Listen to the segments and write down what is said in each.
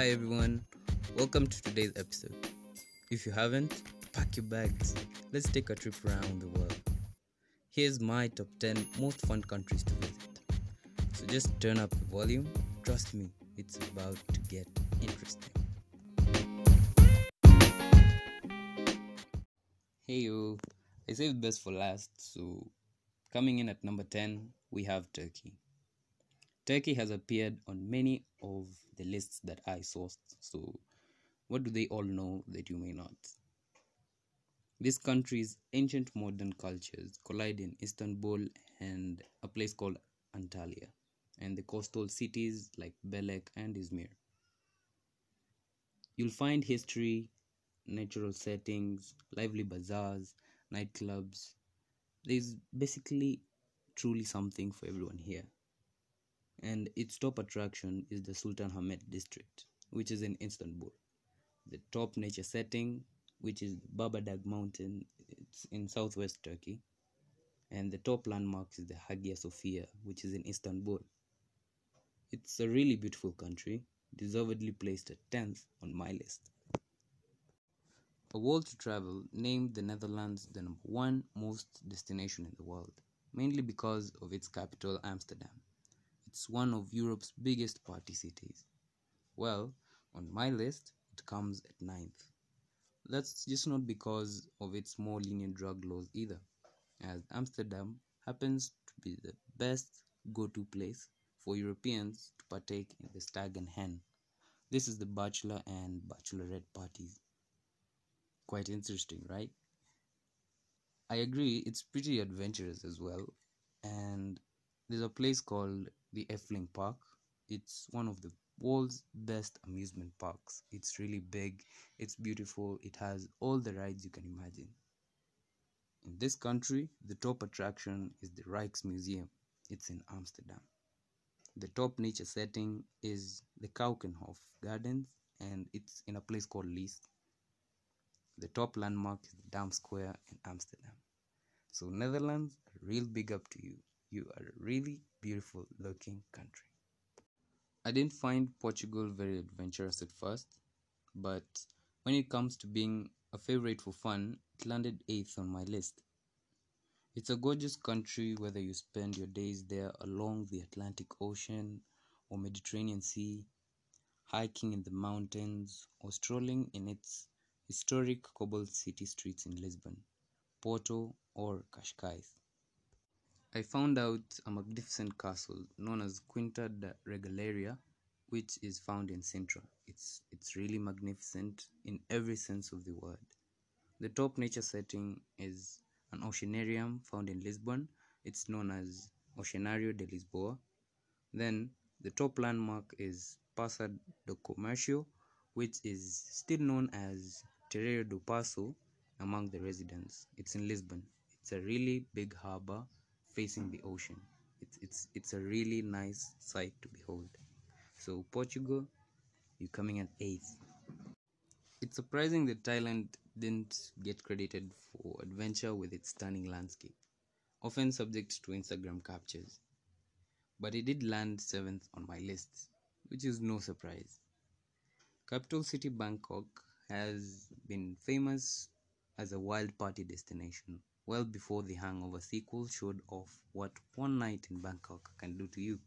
Hi everyone, welcome to today's episode. If you haven't, pack your bags. Let's take a trip around the world. Here's my top 10 most fun countries to visit. So just turn up the volume. Trust me, it's about to get interesting. Hey yo, I saved best for last, so coming in at number 10, we have Turkey. Turkey has appeared on many of the lists that I sourced, so what do they all know that you may not? This country's ancient modern cultures collide in Istanbul and a place called Antalya, and the coastal cities like Belek and Izmir. You'll find history, natural settings, lively bazaars, nightclubs. There's basically truly something for everyone here. And its top attraction is the Sultan Ahmet district, which is in Istanbul. The top nature setting, which is Babadag Mountain, it's in southwest Turkey. And the top landmark is the Hagia Sophia, which is in Istanbul. It's a really beautiful country, deservedly placed at 10th on my list. A world to travel named the Netherlands the number one most destination in the world, mainly because of its capital, Amsterdam. It's one of Europe's biggest party cities. Well, on my list, it comes at ninth. That's just not because of its more lenient drug laws either, as Amsterdam happens to be the best go to place for Europeans to partake in the stag and hen. This is the bachelor and bachelorette parties. Quite interesting, right? I agree, it's pretty adventurous as well. And there's a place called the Efteling Park. It's one of the world's best amusement parks. It's really big, it's beautiful, it has all the rides you can imagine. In this country, the top attraction is the Rijksmuseum. It's in Amsterdam. The top nature setting is the Keukenhof Gardens and it's in a place called Leest. The top landmark is the Dam Square in Amsterdam. So, Netherlands, real big up to you. You are a really beautiful looking country. I didn't find Portugal very adventurous at first, but when it comes to being a favorite for fun, it landed 8th on my list. It's a gorgeous country whether you spend your days there along the Atlantic Ocean or Mediterranean Sea, hiking in the mountains, or strolling in its historic cobbled city streets in Lisbon, Porto, or Cascais. I found out a magnificent castle known as Quinta da Regaleira, which is found in Sintra. It's, it's really magnificent in every sense of the word. The top nature setting is an oceanarium found in Lisbon. It's known as Oceanario de Lisboa. Then the top landmark is Praça do Comércio, which is still known as Terreiro do Paço among the residents. It's in Lisbon. It's a really big harbor facing the ocean. It's it's it's a really nice sight to behold. So Portugal, you're coming at eighth. It's surprising that Thailand didn't get credited for adventure with its stunning landscape, often subject to Instagram captures. But it did land seventh on my list, which is no surprise. Capital city Bangkok has been famous as a wild party destination well before the Hangover sequel showed off what one night in Bangkok can do to you.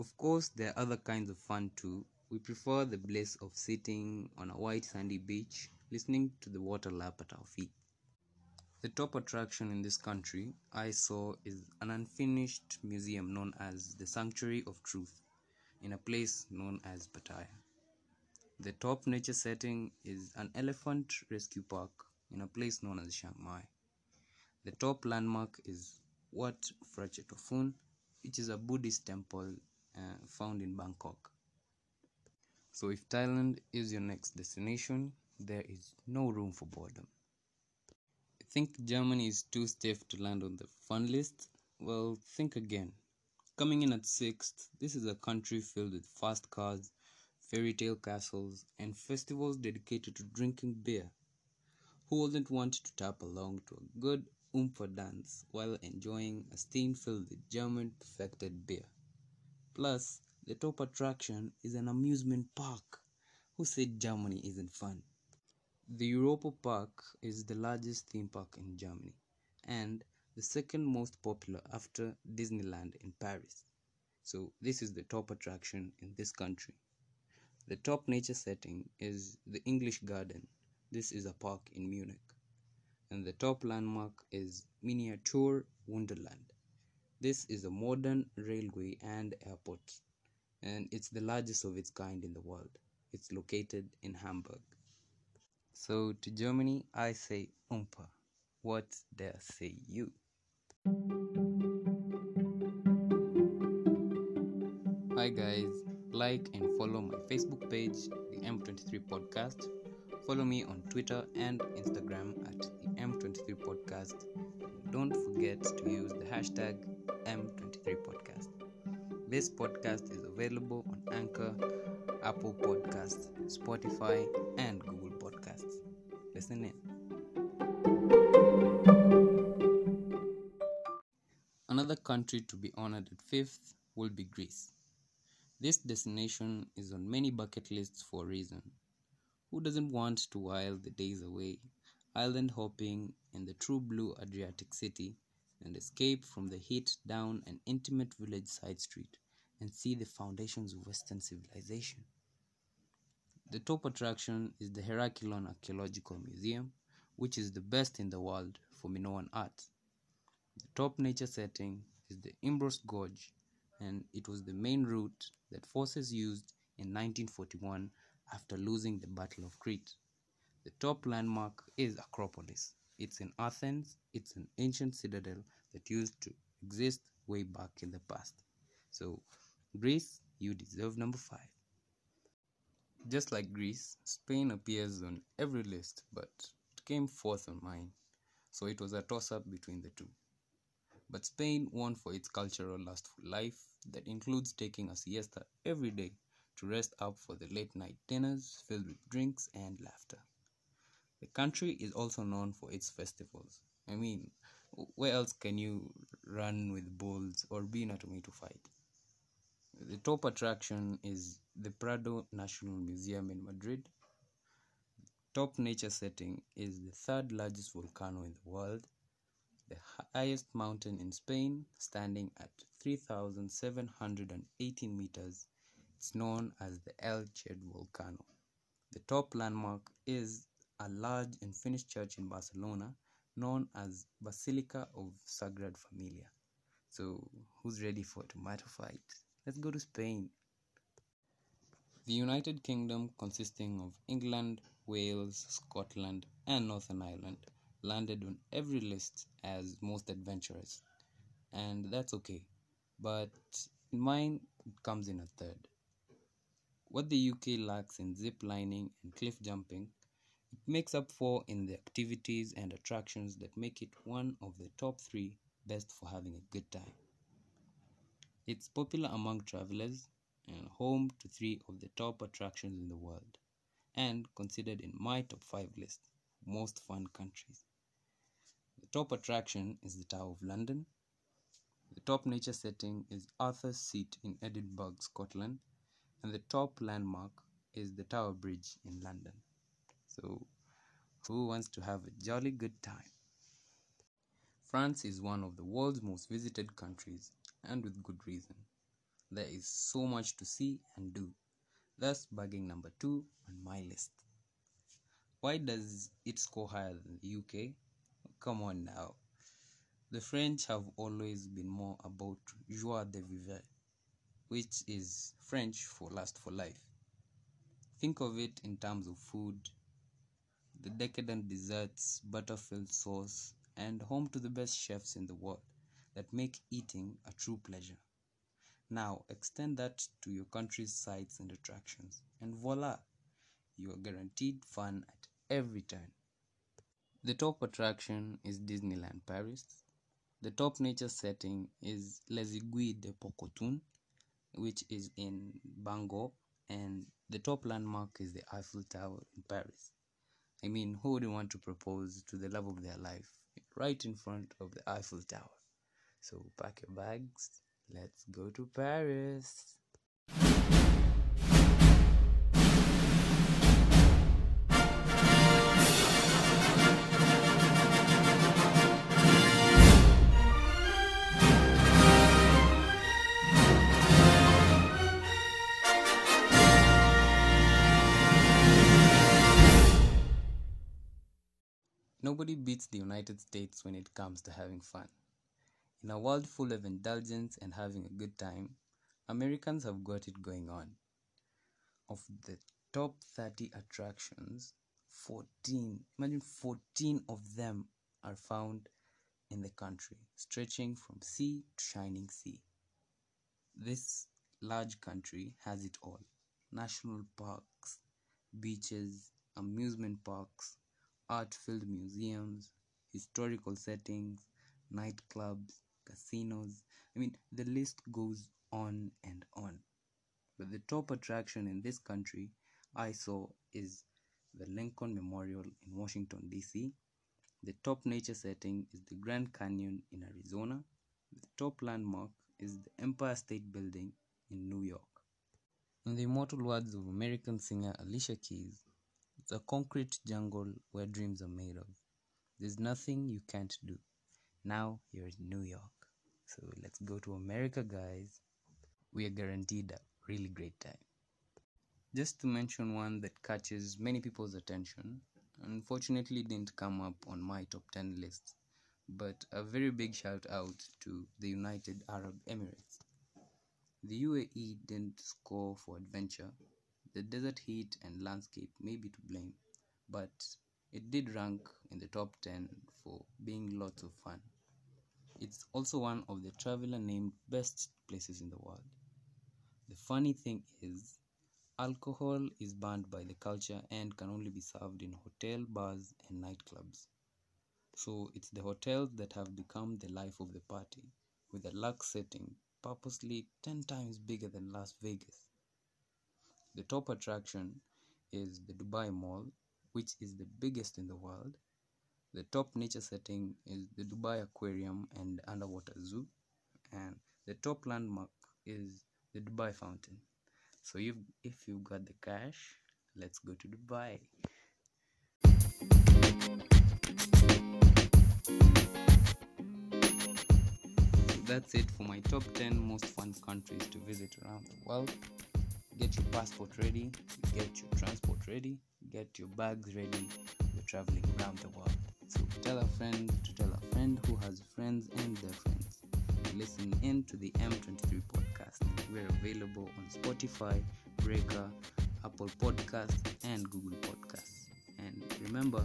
Of course, there are other kinds of fun too. We prefer the bliss of sitting on a white sandy beach, listening to the water lap at our feet. The top attraction in this country I saw is an unfinished museum known as the Sanctuary of Truth in a place known as Pattaya. The top nature setting is an elephant rescue park in a place known as Chiang Mai. The top landmark is Wat Phra Chetuphon, which is a Buddhist temple uh, found in Bangkok. So, if Thailand is your next destination, there is no room for boredom. I think Germany is too stiff to land on the fun list. Well, think again. Coming in at sixth, this is a country filled with fast cars, fairy tale castles, and festivals dedicated to drinking beer. Who wouldn't want to tap along to a good Oompa dance while enjoying a steam filled with German perfected beer? Plus, the top attraction is an amusement park. Who said Germany isn't fun? The Europa Park is the largest theme park in Germany and the second most popular after Disneyland in Paris. So, this is the top attraction in this country. The top nature setting is the English Garden. This is a park in Munich. And the top landmark is Miniature Wonderland. This is a modern railway and airport, and it's the largest of its kind in the world. It's located in Hamburg. So, to Germany, I say Umpa. What dare say you? Hi guys, like and follow my Facebook page, the M23 Podcast. Follow me on Twitter and Instagram at the M23 Podcast. Don't forget to use the hashtag M23 Podcast. This podcast is available on Anchor, Apple Podcasts, Spotify, and Google Podcasts. Listen in. Another country to be honored at fifth will be Greece. This destination is on many bucket lists for a reason. Who doesn't want to while the days away, island hopping in the true blue Adriatic city, and escape from the heat down an intimate village side street and see the foundations of Western civilization? The top attraction is the Heraklion Archaeological Museum, which is the best in the world for Minoan art. The top nature setting is the Imbros Gorge, and it was the main route that forces used in 1941 after losing the Battle of Crete. The top landmark is Acropolis. It's in Athens, it's an ancient citadel that used to exist way back in the past. So, Greece, you deserve number 5. Just like Greece, Spain appears on every list, but it came fourth on mine, so it was a toss up between the two. But Spain won for its cultural lustful life that includes taking a siesta every day to rest up for the late night dinners filled with drinks and laughter. The country is also known for its festivals. I mean, where else can you run with bulls or be in a tomato fight? The top attraction is the Prado National Museum in Madrid. Top nature setting is the third largest volcano in the world, the highest mountain in Spain, standing at 3,718 meters. It's known as the El Cid volcano. The top landmark is a large and finished church in Barcelona known as Basilica of Sagrada Familia. So, who's ready for a tomato fight? Let's go to Spain. The United Kingdom, consisting of England, Wales, Scotland, and Northern Ireland, landed on every list as most adventurous, and that's okay. But in mine, it comes in a third. What the UK lacks in zip lining and cliff jumping, it makes up for in the activities and attractions that make it one of the top three best for having a good time. It's popular among travelers and home to three of the top attractions in the world, and considered in my top five list most fun countries. The top attraction is the Tower of London. The top nature setting is Arthur's Seat in Edinburgh, Scotland, and the top landmark is the Tower Bridge in London. So, who wants to have a jolly good time? France is one of the world's most visited countries, and with good reason. There is so much to see and do, thus bagging number two on my list. Why does it score higher than the UK? Come on now. The French have always been more about joie de vivre, which is French for lust for life. Think of it in terms of food, the decadent desserts, butter-filled sauce, and home to the best chefs in the world that make eating a true pleasure. Now extend that to your country's sights and attractions, and voila, you are guaranteed fun at every turn. The top attraction is Disneyland Paris. The top nature setting is Les Aiguilles de Port-Coton, which is in Bangor, and the top landmark is the Eiffel Tower in Paris. I mean, who wouldn't want to propose to the love of their life right in front of the Eiffel Tower? So pack your bags, let's go to Paris. Nobody beats the United States when it comes to having fun. In a world full of indulgence and having a good time, Americans have got it going on. Of the top 30 attractions, 14, imagine 14 of them are found in the country, stretching from sea to shining sea. This large country has it all national parks, beaches, amusement parks, art filled museums, historical settings, nightclubs, casinos. I mean, the list goes on and on. But the top attraction in this country I saw is the Lincoln Memorial in Washington, D.C. The top nature setting is the Grand Canyon in Arizona. The top landmark is the Empire State Building in New York. In the immortal words of American singer Alicia Keys, it's a concrete jungle where dreams are made of. There's nothing you can't do. Now you're in New York. So let's go to America, guys. We are guaranteed a really great time. Just to mention one that catches many people's attention, unfortunately didn't come up on my top 10 list, but a very big shout out to the United Arab Emirates. The UAE didn't score for adventure. The desert heat and landscape may be to blame, but it did rank in the top 10 for being lots of fun. It's also one of the traveler named best places in the world. The funny thing is, alcohol is banned by the culture and can only be served in hotel bars and nightclubs. So it's the hotels that have become the life of the party, with a lux setting purposely 10 times bigger than Las Vegas. The top attraction is the Dubai Mall, which is the biggest in the world. The top nature setting is the Dubai Aquarium and Underwater Zoo, and the top landmark is the Dubai Fountain. So if if you've got the cash, let's go to Dubai. That's it for my top 10 most fun countries to visit around the world. Get your passport ready, get your transport ready, get your bags ready. You're traveling around the world. So tell a friend to tell a friend who has friends and their friends. Listen in to the M23 podcast. We're available on Spotify, Breaker, Apple Podcasts, and Google Podcasts. And remember,